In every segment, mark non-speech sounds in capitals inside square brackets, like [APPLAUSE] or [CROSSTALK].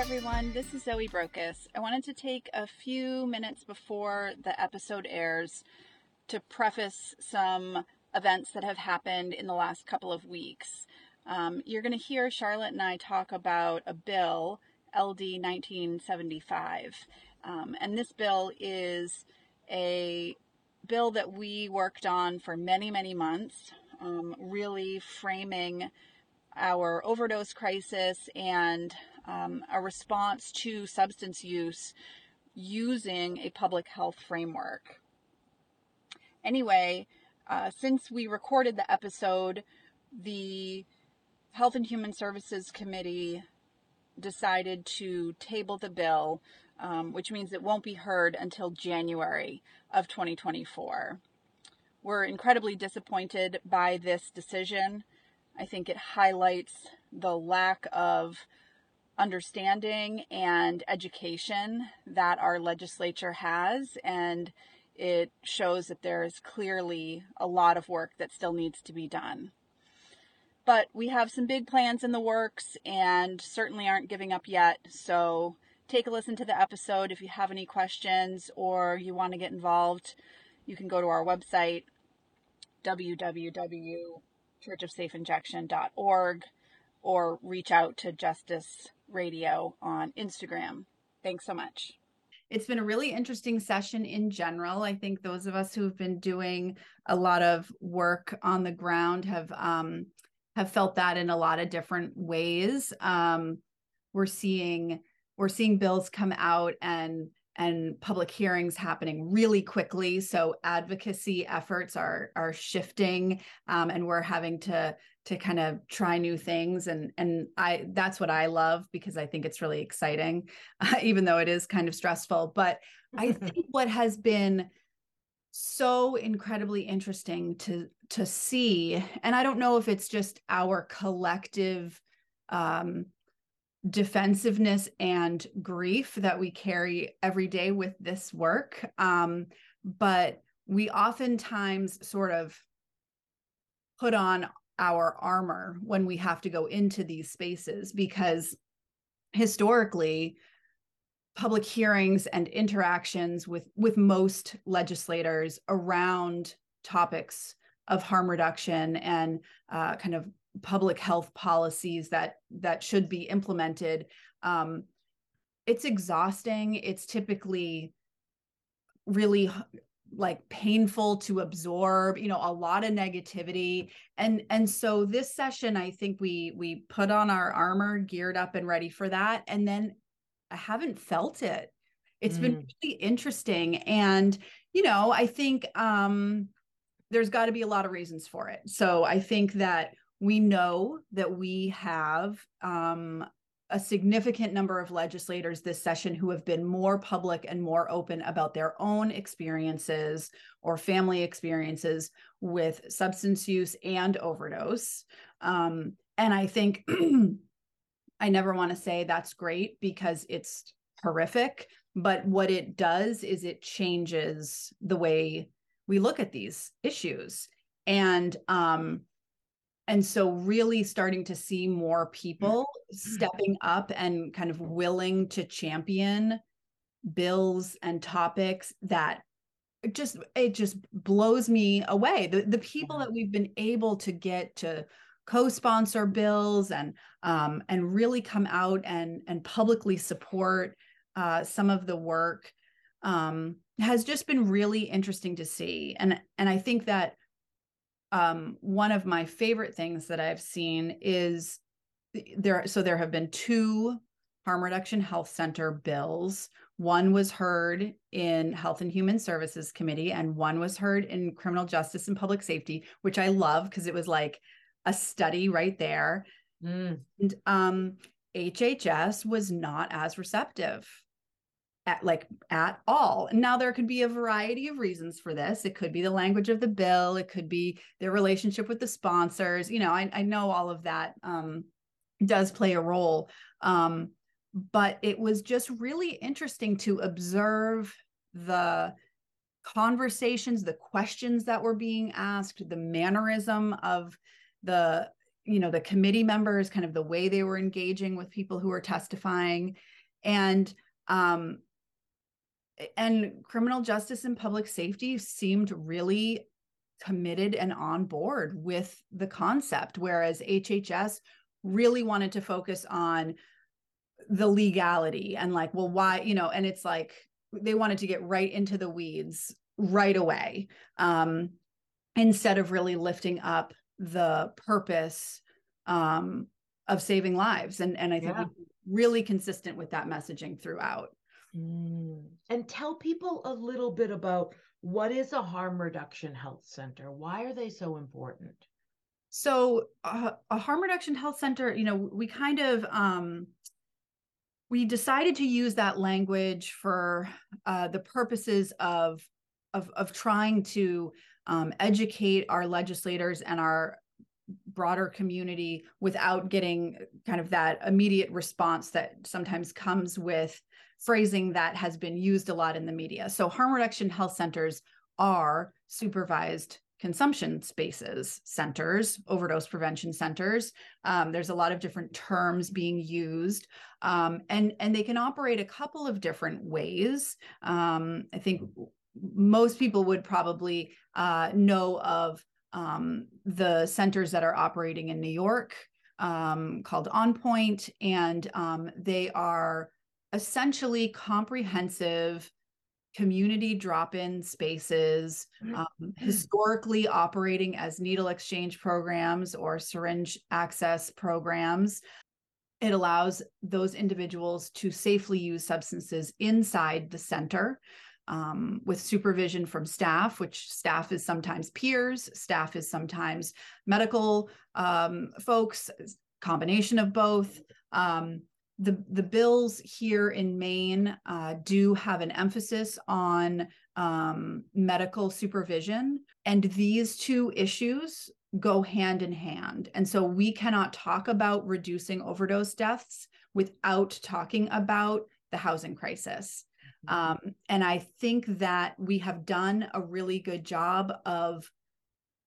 everyone, this is Zoe Brokos. I wanted to take a few minutes before the episode airs to preface some events that have happened in the last couple of weeks. Um, you're going to hear Charlotte and I talk about a bill, LD 1975. Um, and this bill is a bill that we worked on for many, many months, um, really framing our overdose crisis and um, a response to substance use using a public health framework. Anyway, uh, since we recorded the episode, the Health and Human Services Committee decided to table the bill, um, which means it won't be heard until January of 2024. We're incredibly disappointed by this decision. I think it highlights the lack of understanding and education that our legislature has, and it shows that there is clearly a lot of work that still needs to be done. But we have some big plans in the works and certainly aren't giving up yet. So take a listen to the episode. If you have any questions or you want to get involved, you can go to our website, www.churchofsafeinjection.org, or reach out to Justice Radio on Instagram. Thanks so much. It's been a really interesting session in general. I think those of us who have been doing a lot of work on the ground have um, have felt that in a lot of different ways. Um, we're seeing we're seeing bills come out and and public hearings happening really quickly. So advocacy efforts are are shifting, um, and we're having to to kind of try new things. And and I that's what I love because I think it's really exciting, uh, [LAUGHS] even though it is kind of stressful. But I [LAUGHS] think what has been so incredibly interesting to to see, and I don't know if it's just our collective. Um, defensiveness and grief that we carry every day with this work. Um, but we oftentimes sort of put on our armor when we have to go into these spaces because historically public hearings and interactions with with most legislators around topics of harm reduction and uh, kind of public health policies that that should be implemented um, it's exhausting. It's typically really like painful to absorb you know a lot of negativity. And and so this session i think we we put on our armor geared up and ready for that. And then i haven't felt it. It's mm. been really interesting. And you know i think um there's got to be a lot of reasons for it. So i think that we know that we have um, a significant number of legislators this session who have been more public and more open about their own experiences or family experiences with substance use and overdose. Um, and I think [CLEARS THROAT] I never want to say that's great because it's horrific, but what it does is it changes the way we look at these issues. And um, and so really starting to see more people stepping up and kind of willing to champion bills and topics that just it just blows me away. The the people that we've been able to get to co-sponsor bills and um, and really come out and and publicly support uh, some of the work um, has just been really interesting to see. And and I think that um, one of my favorite things that I've seen is there. So there have been two harm reduction health center bills. One was heard in Health and Human Services Committee, and one was heard in Criminal Justice and Public Safety, which I love because it was like a study right there. Mm. And um, HHS was not as receptive at like at all. Now there could be a variety of reasons for this. It could be the language of the bill. It could be their relationship with the sponsors. You know, I, I know all of that um, does play a role. Um, but it was just really interesting to observe the conversations, the questions that were being asked, the mannerism of the you know the committee members kind of the way they were engaging with people who were testifying and um and criminal justice and public safety seemed really committed and on board with the concept whereas hhs really wanted to focus on the legality and like well why you know and it's like they wanted to get right into the weeds right away um instead of really lifting up the purpose um of saving lives and and i think yeah. really consistent with that messaging throughout mm. and tell people a little bit about what is a harm reduction health center why are they so important so uh, a harm reduction health center you know we kind of um we decided to use that language for uh, the purposes of of, of trying to um, educate our legislators and our broader community without getting kind of that immediate response that sometimes comes with phrasing that has been used a lot in the media. So harm reduction health centers are supervised consumption spaces centers overdose prevention centers. Um, there's a lot of different terms being used. Um, and and they can operate a couple of different ways. Um, i think most people would probably uh, know of um, the centers that are operating in new york um, called OnPoint and um, they are essentially comprehensive community drop-in spaces mm-hmm. um, historically operating as needle exchange programs or syringe access programs. It allows those individuals to safely use substances inside the center um, with supervision from staff, which staff is sometimes peers, staff is sometimes medical um, folks, combination of both. Um, the the bills here in Maine uh, do have an emphasis on um, medical supervision, and these two issues go hand in hand. And so we cannot talk about reducing overdose deaths without talking about the housing crisis. Um, and I think that we have done a really good job of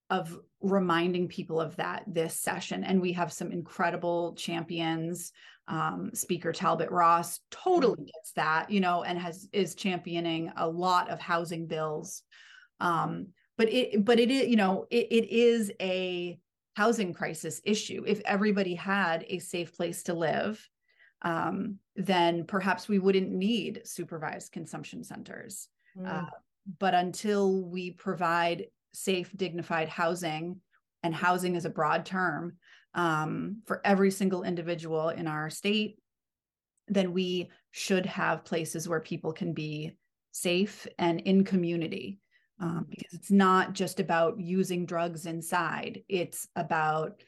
of reminding people of that this session. And we have some incredible champions um, speaker talbot ross totally mm-hmm. gets that you know and has is championing a lot of housing bills. Um, but it but it is you know it, it is a housing crisis issue. If everybody had a safe place to live um, then perhaps we wouldn't need supervised consumption centers mm. uh, but until we provide safe dignified housing and housing is a broad term um, for every single individual in our state, then we should have places where people can be safe and in community. Um, because it's not just about using drugs inside, it's about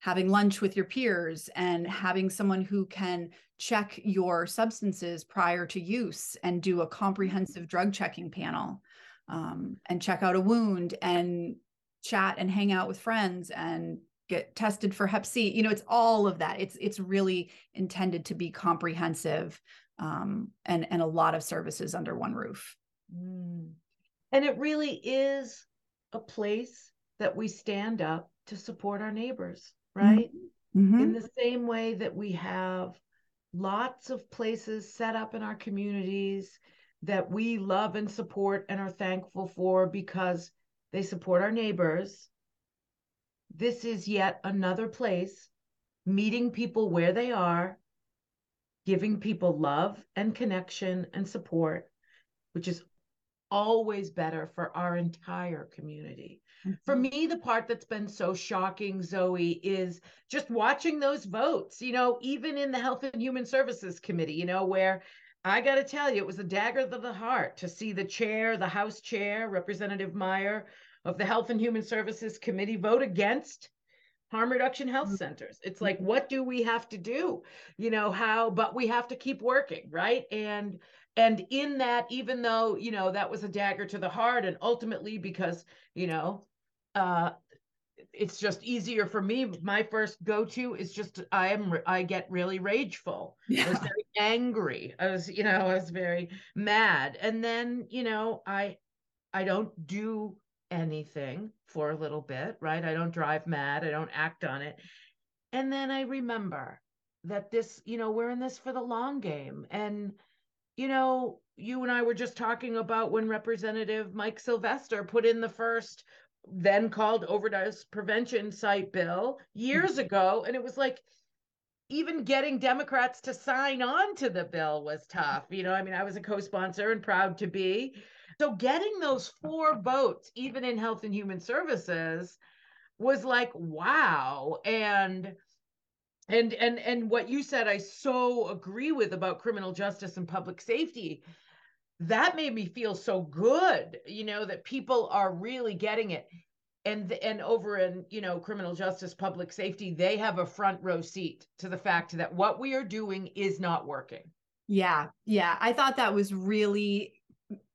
having lunch with your peers and having someone who can check your substances prior to use and do a comprehensive drug checking panel um, and check out a wound and chat and hang out with friends and get tested for hep c. You know it's all of that. It's it's really intended to be comprehensive um, and and a lot of services under one roof. Mm. and it really is a place that we stand up to support our neighbors right? Mm-hmm. in the same way that we have lots of places set up in our communities that we love and support and are thankful for because they support our neighbors. This is yet another place meeting people where they are, giving people love and connection and support, which is always better for our entire community. Mm-hmm. For me, the part that's been so shocking, Zoe, is just watching those votes, you know, even in the Health and Human Services Committee, you know, where I got to tell you, it was a dagger to the heart to see the chair, the House chair, Representative Meyer, of the Health and Human Services Committee vote against harm reduction health mm-hmm. centers. It's like, what do we have to do? You know, how, but we have to keep working, right? And and in that, even though, you know, that was a dagger to the heart, and ultimately because, you know, uh it's just easier for me. My first go-to is just I am I get really rageful. [LAUGHS] Yeah. I was very angry. I was, you know, I was very mad. And then, you know, I I don't do anything for a little bit, right? I don't drive mad, I don't act on it. And then I remember that this, you know, we're in this for the long game. And, you know, you and I were just talking about when Representative Mike Sylvester put in the first then called overdose prevention site bill years mm-hmm. ago. And it was like, even getting Democrats to sign on to the bill was tough. You know, I mean, I was a co sponsor and proud to be. So getting those four votes, even in Health and Human Services, was like, wow. And and and and what you said i so agree with about criminal justice and public safety. That made me feel so good you know that people are really getting it. And and over in you know criminal justice public safety they have a front row seat to the fact that what we are doing is not working. Yeah yeah. I thought that was really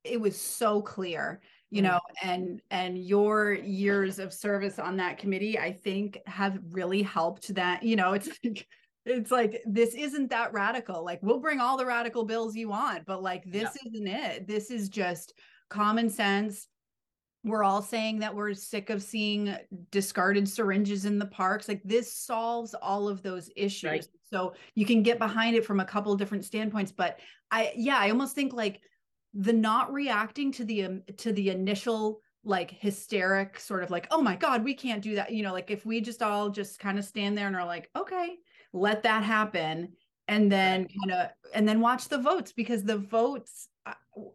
it was so clear you mm. know and and your years of service on that committee i think have really helped that you know it's [LAUGHS] like it's like this isn't that radical like we'll bring all the radical bills you want but like this yeah. isn't it this is just common sense we're all saying that we're sick of seeing discarded syringes in the parks like this solves all of those issues right. so you can get behind it from a couple different standpoints but i yeah i almost think like the not reacting to the um, to the initial like hysteric sort of like oh my god we can't do that you know like if we just all just kind of stand there and are like okay let that happen and then kind of and then watch the votes because the votes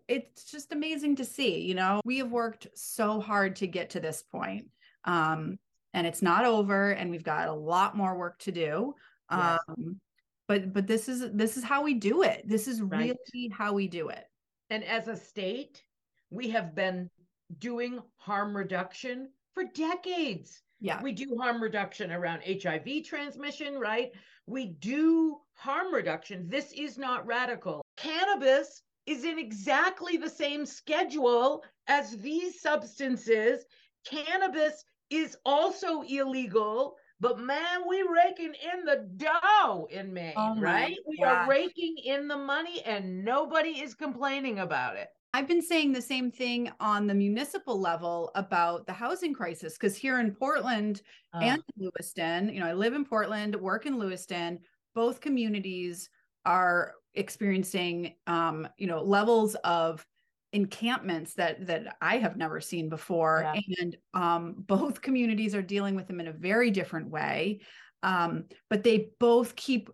it's just amazing to see you know? We have worked so hard to get to this point um and it's not over and we've got a lot more work to do um but but this is this is how we do it. This is right. really how we do it and as a state we have been doing harm reduction for decades. Yeah. We do harm reduction around hiv transmission right? We do harm reduction. This is not radical. Cannabis is in exactly the same schedule as these substances. Cannabis is also illegal, but man, we raking in the dough in Maine, oh right? We gosh. are raking in the money and nobody is complaining about it. I've been saying the same thing on the municipal level about the housing crisis because here in Portland uh. and Lewiston, you know, I live in Portland, work in Lewiston, both communities are experiencing um, you know levels of encampments that that I have never seen before yeah. and um, both communities are dealing with them in a very different way um, but they both keep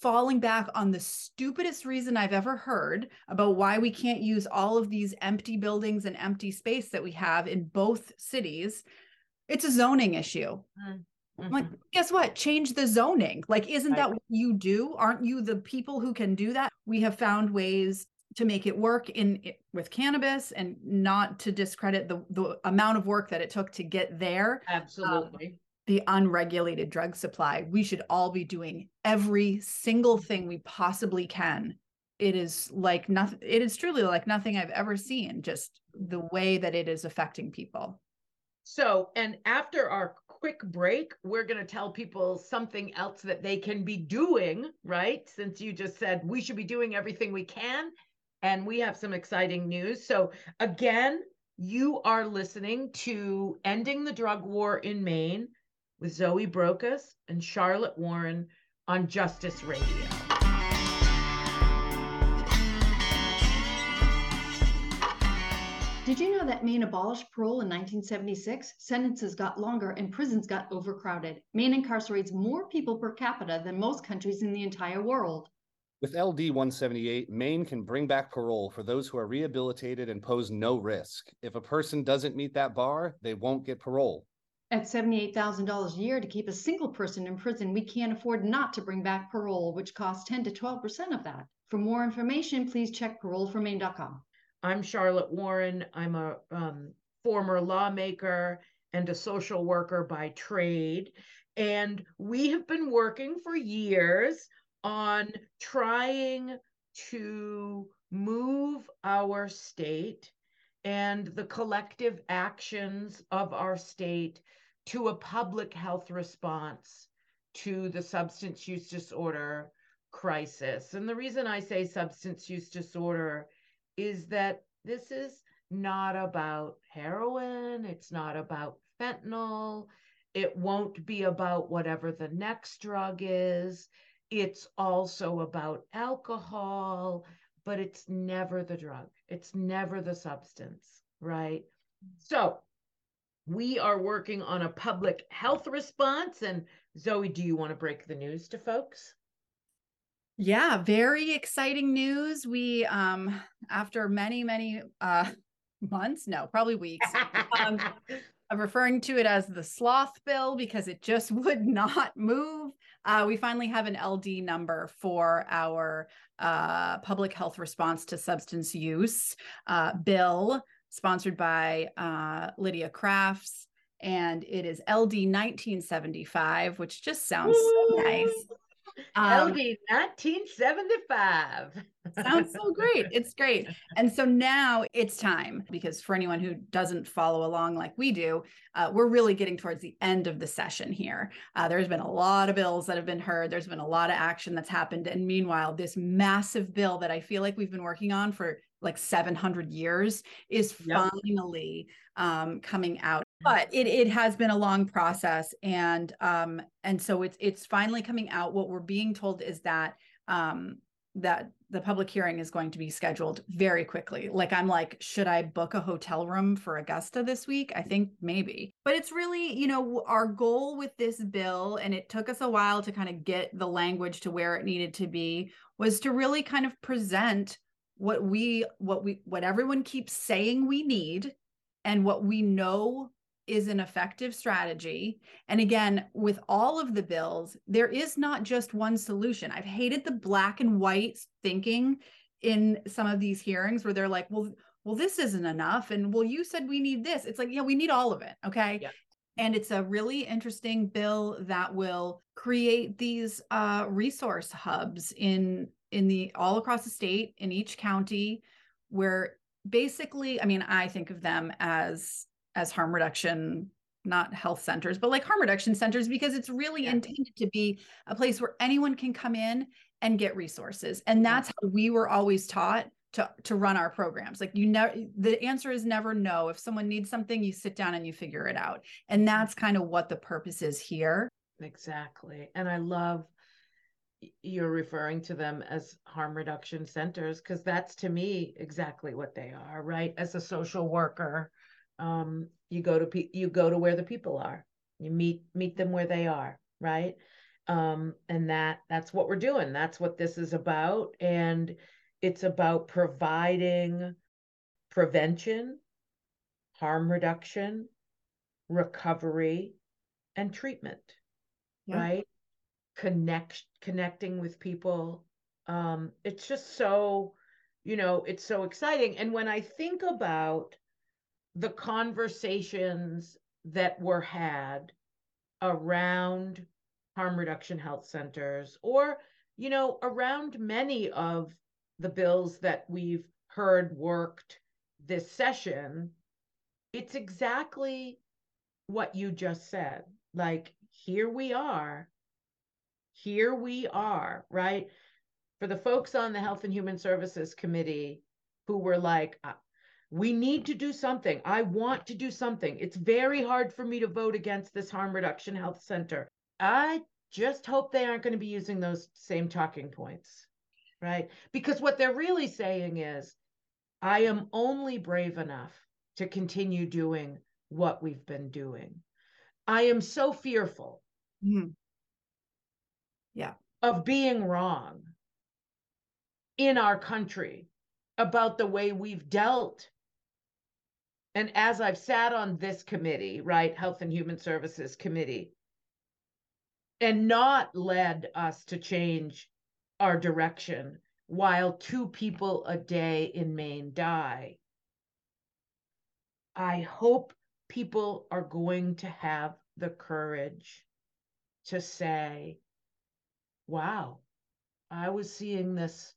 falling back on the stupidest reason I've ever heard about why we can't use all of these empty buildings and empty space that we have in both cities it's a zoning issue mm. Mm-hmm. Like, guess what? Change the zoning. Like, isn't right. that what you do? Aren't you the people who can do that? We have found ways to make it work in with cannabis and not to discredit the the amount of work that it took to get there. Absolutely. Um, the unregulated drug supply. We should all be doing every single thing we possibly can. It is like nothing, it is truly like nothing I've ever seen, just the way that it is affecting people. So, and after our quick break, we're going to tell people something else that they can be doing, right? Since you just said we should be doing everything we can. And we have some exciting news. So, again, you are listening to Ending the Drug War in Maine with Zoe Brokos and Charlotte Warren on Justice Radio. Did you know that Maine abolished parole in 1976? Sentences got longer and prisons got overcrowded. Maine incarcerates more people per capita than most countries in the entire world. With LD 178, Maine can bring back parole for those who are rehabilitated and pose no risk. If a person doesn't meet that bar, they won't get parole. At $78,000 a year to keep a single person in prison, we can't afford not to bring back parole, which costs 10 to 12% of that. For more information, please check paroleformaine.com. I'm Charlotte Warren. I'm a um, former lawmaker and a social worker by trade. And we have been working for years on trying to move our state and the collective actions of our state to a public health response to the substance use disorder crisis. And the reason I say substance use disorder is that this is not about heroin. It's not about fentanyl. It won't be about whatever the next drug is. It's also about alcohol, but it's never the drug. It's never the substance, right? So we are working on a public health response. And Zoe, do you want to break the news to folks? Yeah, very exciting news. We um after many, many uh [LAUGHS] months, no, probably weeks. um, [LAUGHS] I'm referring to it as the sloth bill because it just [LAUGHS] would not move. Uh, we finally have an LD number for our uh, public health response to substance use uh, bill, sponsored by uh, Lydia Crafts. And it is LD 1975, which just sounds so nice. Um, LD 1975. [LAUGHS] sounds so great. It's great. And so now it's time because for anyone who doesn't follow along like we do, uh, we're really getting towards the end of the session here. Uh, there's been a lot of bills that have been heard, there's been a lot of action that's happened. And meanwhile, this massive bill that I feel like we've been working on for like 700 years is yep. finally um, coming out but it, it has been a long process and um and so it's it's finally coming out what we're being told is that um that the public hearing is going to be scheduled very quickly. Like I'm like, should I book a hotel room for Augusta this week? I think maybe. But it's really, you know, our goal with this bill and it took us a while to kind of get the language to where it needed to be was to really kind of present what we what we what everyone keeps saying we need and what we know is an effective strategy. And again, with all of the bills, there is not just one solution. I've hated the black and white thinking in some of these hearings where they're like, well, well, this isn't enough. And well, you said we need this. It's like, yeah, we need all of it. Okay. Yeah. And it's a really interesting bill that will create these uh, resource hubs in in the all across the state in each county where basically, I mean, I think of them as as harm reduction not health centers but like harm reduction centers because it's really yeah. intended to be a place where anyone can come in and get resources. And that's how we were always taught to to run our programs. Like you never the answer is never no. If someone needs something you sit down and you figure it out. And that's mm-hmm. kind of what the purpose is here. Exactly. And i love you're referring to them as harm reduction centers because that's to me exactly what they are right? As a social worker um, you go to pe- you go to where the people are. You meet meet them where they are right? Um, and that that's what we're doing. That's what this is about. And it's about providing prevention harm reduction recovery and treatment yeah. right? Connect connecting with people. Um it's just so you know it's so exciting. And when i think about the conversations that were had around harm reduction health centers or you know around many of the bills that we've heard worked this session it's exactly what you just said. Like here we are. Here we are right? For the folks on the health and human services committee who were like we need to do something. I want to do something. It's very hard for me to vote against this harm reduction health center. I just hope they aren't going to be using those same talking points, right? Because what they're really saying is, I am only brave enough to continue doing what we've been doing. I am so fearful. Mm-hmm. Yeah. Of being wrong in our country about the way we've dealt and as I've sat on this committee, right, Health and Human Services Committee, and not led us to change our direction while two people a day in Maine die, I hope people are going to have the courage to say, wow, I was seeing this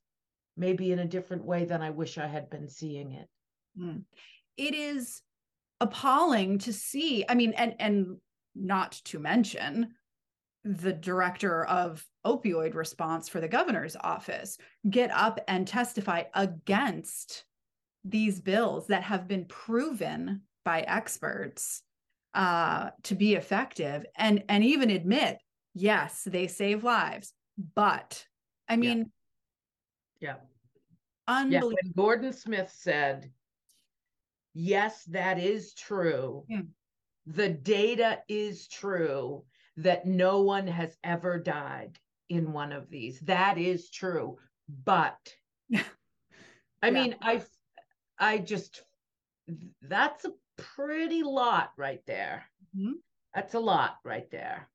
maybe in a different way than I wish I had been seeing it. Mm it is appalling to see. I mean, and and not to mention the director of opioid response for the governor's office get up and testify against these bills that have been proven by experts uh, to be effective and and even admit yes they save lives but i mean yeah unbelievable yeah, gordon smith said yes that is true yeah. the data is true that no one has ever died in one of these that is true but [LAUGHS] i Yeah. mean i i just that's a pretty lot right there. Mhm. That's a lot right there.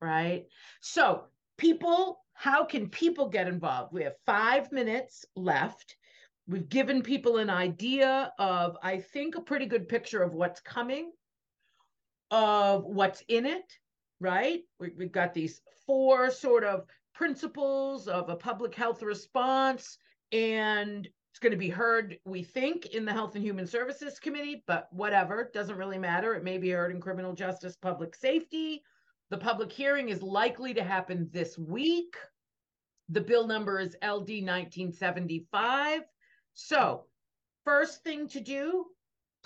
Right. So, people, how can people get involved? We have five minutes left. We've given people an idea of, I think, a pretty good picture of what's coming, of what's in it. Right. We, we've got these four sort of principles of a public health response and it's going to be heard, we think, in the Health and Human Services Committee, but whatever, doesn't really matter. It may be heard in criminal justice, public safety. The public hearing is likely to happen this week. The bill number is LD 1975. So, first thing to do,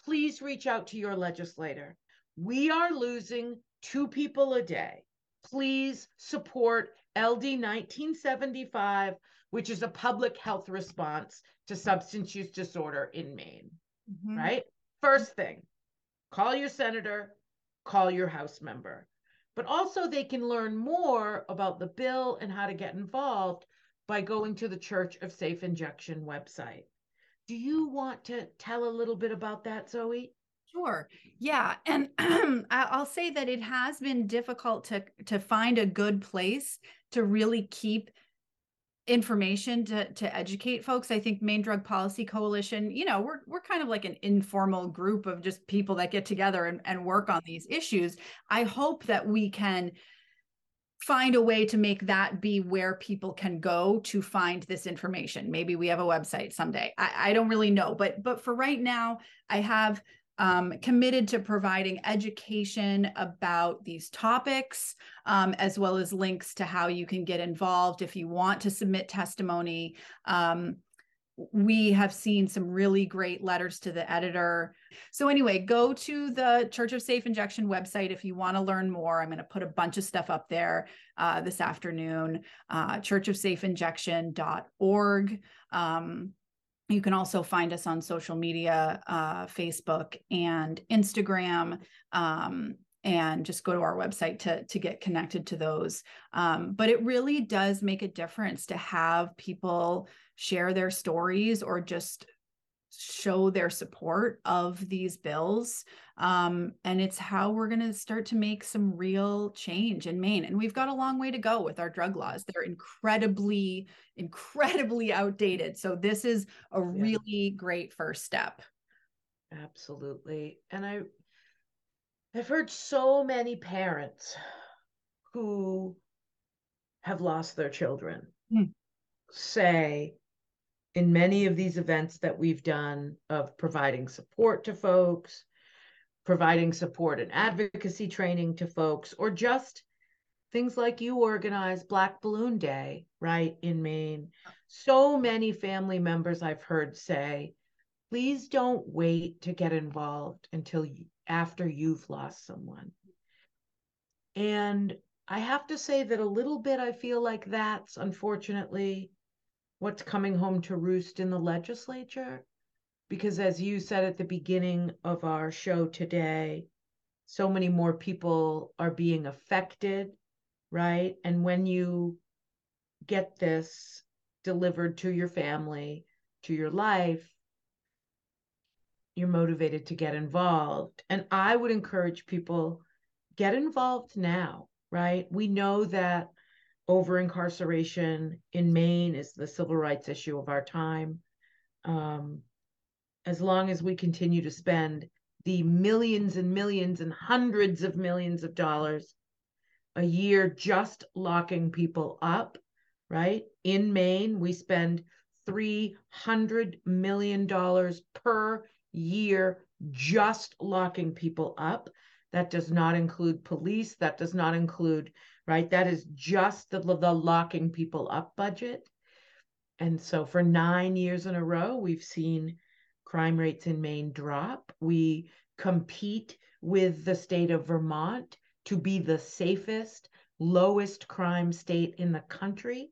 please reach out to your legislator. We are losing two people a day. Please support LD 1975, which is a public health response to substance use disorder in Maine, Mhm. right? First thing, call your senator, call your House member. But also, they can learn more about the bill and how to get involved by going to the Church of Safe Injection website. Do you want to tell a little bit about that, Zoe? Sure. Yeah, and [CLEARS THROAT] I'll say that it has been difficult to to find a good place to really keep information to to educate folks. I think Maine Drug Policy Coalition, you know, we're we're kind of like an informal group of just people that get together and, and work on these issues. I hope that we can find a way to make that be where people can go to find this information. Maybe we have a website someday. I, I don't really know, but but for right now, I have um, committed to providing education about these topics, um, as well as links to how you can get involved if you want to submit testimony. Um, we have seen some really great letters to the editor. So, anyway, go to the Church of Safe Injection website if you want to learn more. I'm going to put a bunch of stuff up there uh, this afternoon, uh, churchofsafeinjection.org. Um, you can also find us on social media, uh, Facebook and Instagram. Um, and just go to our website to, to get connected to those. Um, but it really does make a difference to have people share their stories or just show their support of these bills. Um, and it's how we're going to start to make some real change in Maine. And we've got a long way to go with our drug laws. They're incredibly, incredibly outdated. So this is a Yeah. really great first step. Absolutely. And I I've heard so many parents who have lost their children Hmm. say in many of these events that we've done of providing support to folks, providing support and advocacy training to folks, or just things like you organize Black Balloon Day, right, in Maine. So many family members I've heard say, please don't wait to get involved until you, after you've lost someone. And I have to say that a little bit I feel like that's unfortunately what's coming home to roost in the legislature. Because as you said at the beginning of our show today, so many more people are being affected, right? And when you get this delivered to your family, to your life, you're motivated to get involved. And I would encourage people get involved now, right? We know that over incarceration in Maine is the civil rights issue of our time. Um, as long as we continue to spend the millions and millions and hundreds of millions of dollars a year just locking people up, right? In Maine, we spend $300 million per year just locking people up. That does not include police. That does not include, right? That is just the, the locking people up budget. And so for nine years in a row, we've seen crime rates in Maine drop. We compete with the state of Vermont to be the safest, lowest crime state in the country.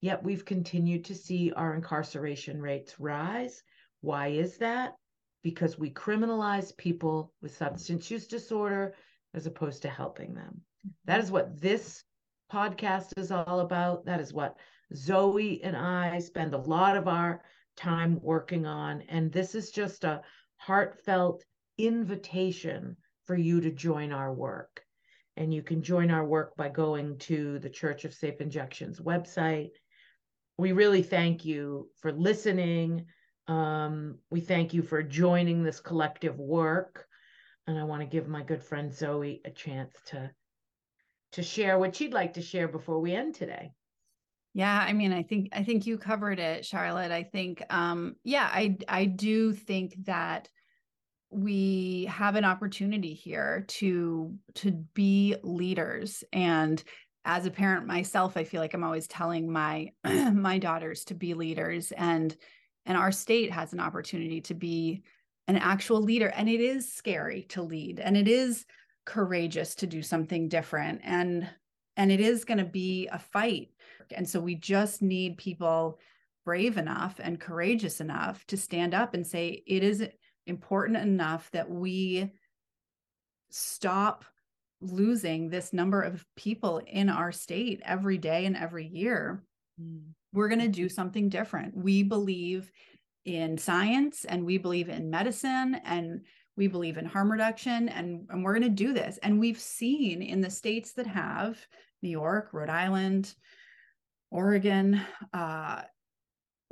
Yet we've continued to see our incarceration rates rise. Why is that? Because we criminalize people with substance use disorder as opposed to helping them. That is what this podcast is all about. That is what Zoe and I spend a lot of our time working on. And this is just a heartfelt invitation for you to join our work. And you can join our work by going to the Church of Safe Injections website we really thank you for listening. Um, we thank you for joining this collective work. And I want to give my good friend Zoe a chance to to share what she'd like to share before we end today. Yeah, I mean, I think I think you covered it, Charlotte. I think um yeah, I I do think that we have an opportunity here to to be leaders and as a parent myself i feel like i'm always telling my [CLEARS THROAT] my daughters to be leaders and and our state has an opportunity to be an actual leader and it is scary to lead and it is courageous to do something different and and it is going to be a fight and so we just need people brave enough and courageous enough to stand up and say it is important enough that we stop losing this number of people in our state every day and every year, mm. We're going to do something different. We believe in science and we believe in medicine and we believe in harm reduction and, and we're going to do this. And we've seen in the states that have New York, Rhode Island, Oregon, uh,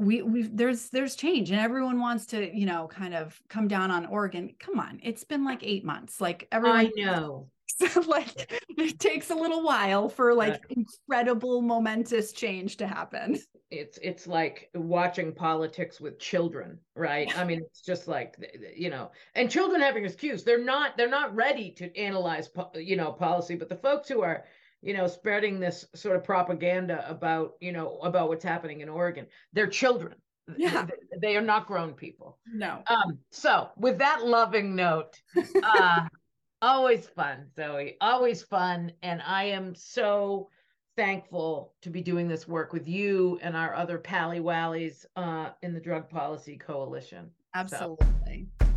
we we there's there's change and everyone wants to you know kind of come down on Oregon. Come on, it's been like eight months. Like everyone, I know [LAUGHS] like it takes a little while for like incredible momentous change to happen. It's it's like watching politics with children right? I mean it's just like you know and children having excuse. They're not they're not ready to analyze you know policy but the folks who are you know spreading this sort of propaganda about you know about what's happening in oregon they're children. Yeah. they, they are not grown people. No. Um so with that loving note uh [LAUGHS] Always fun, Zoe. Always fun. And I am so thankful to be doing this work with you and our other pally wallies uh, in the Drug Policy Coalition. Absolutely. So.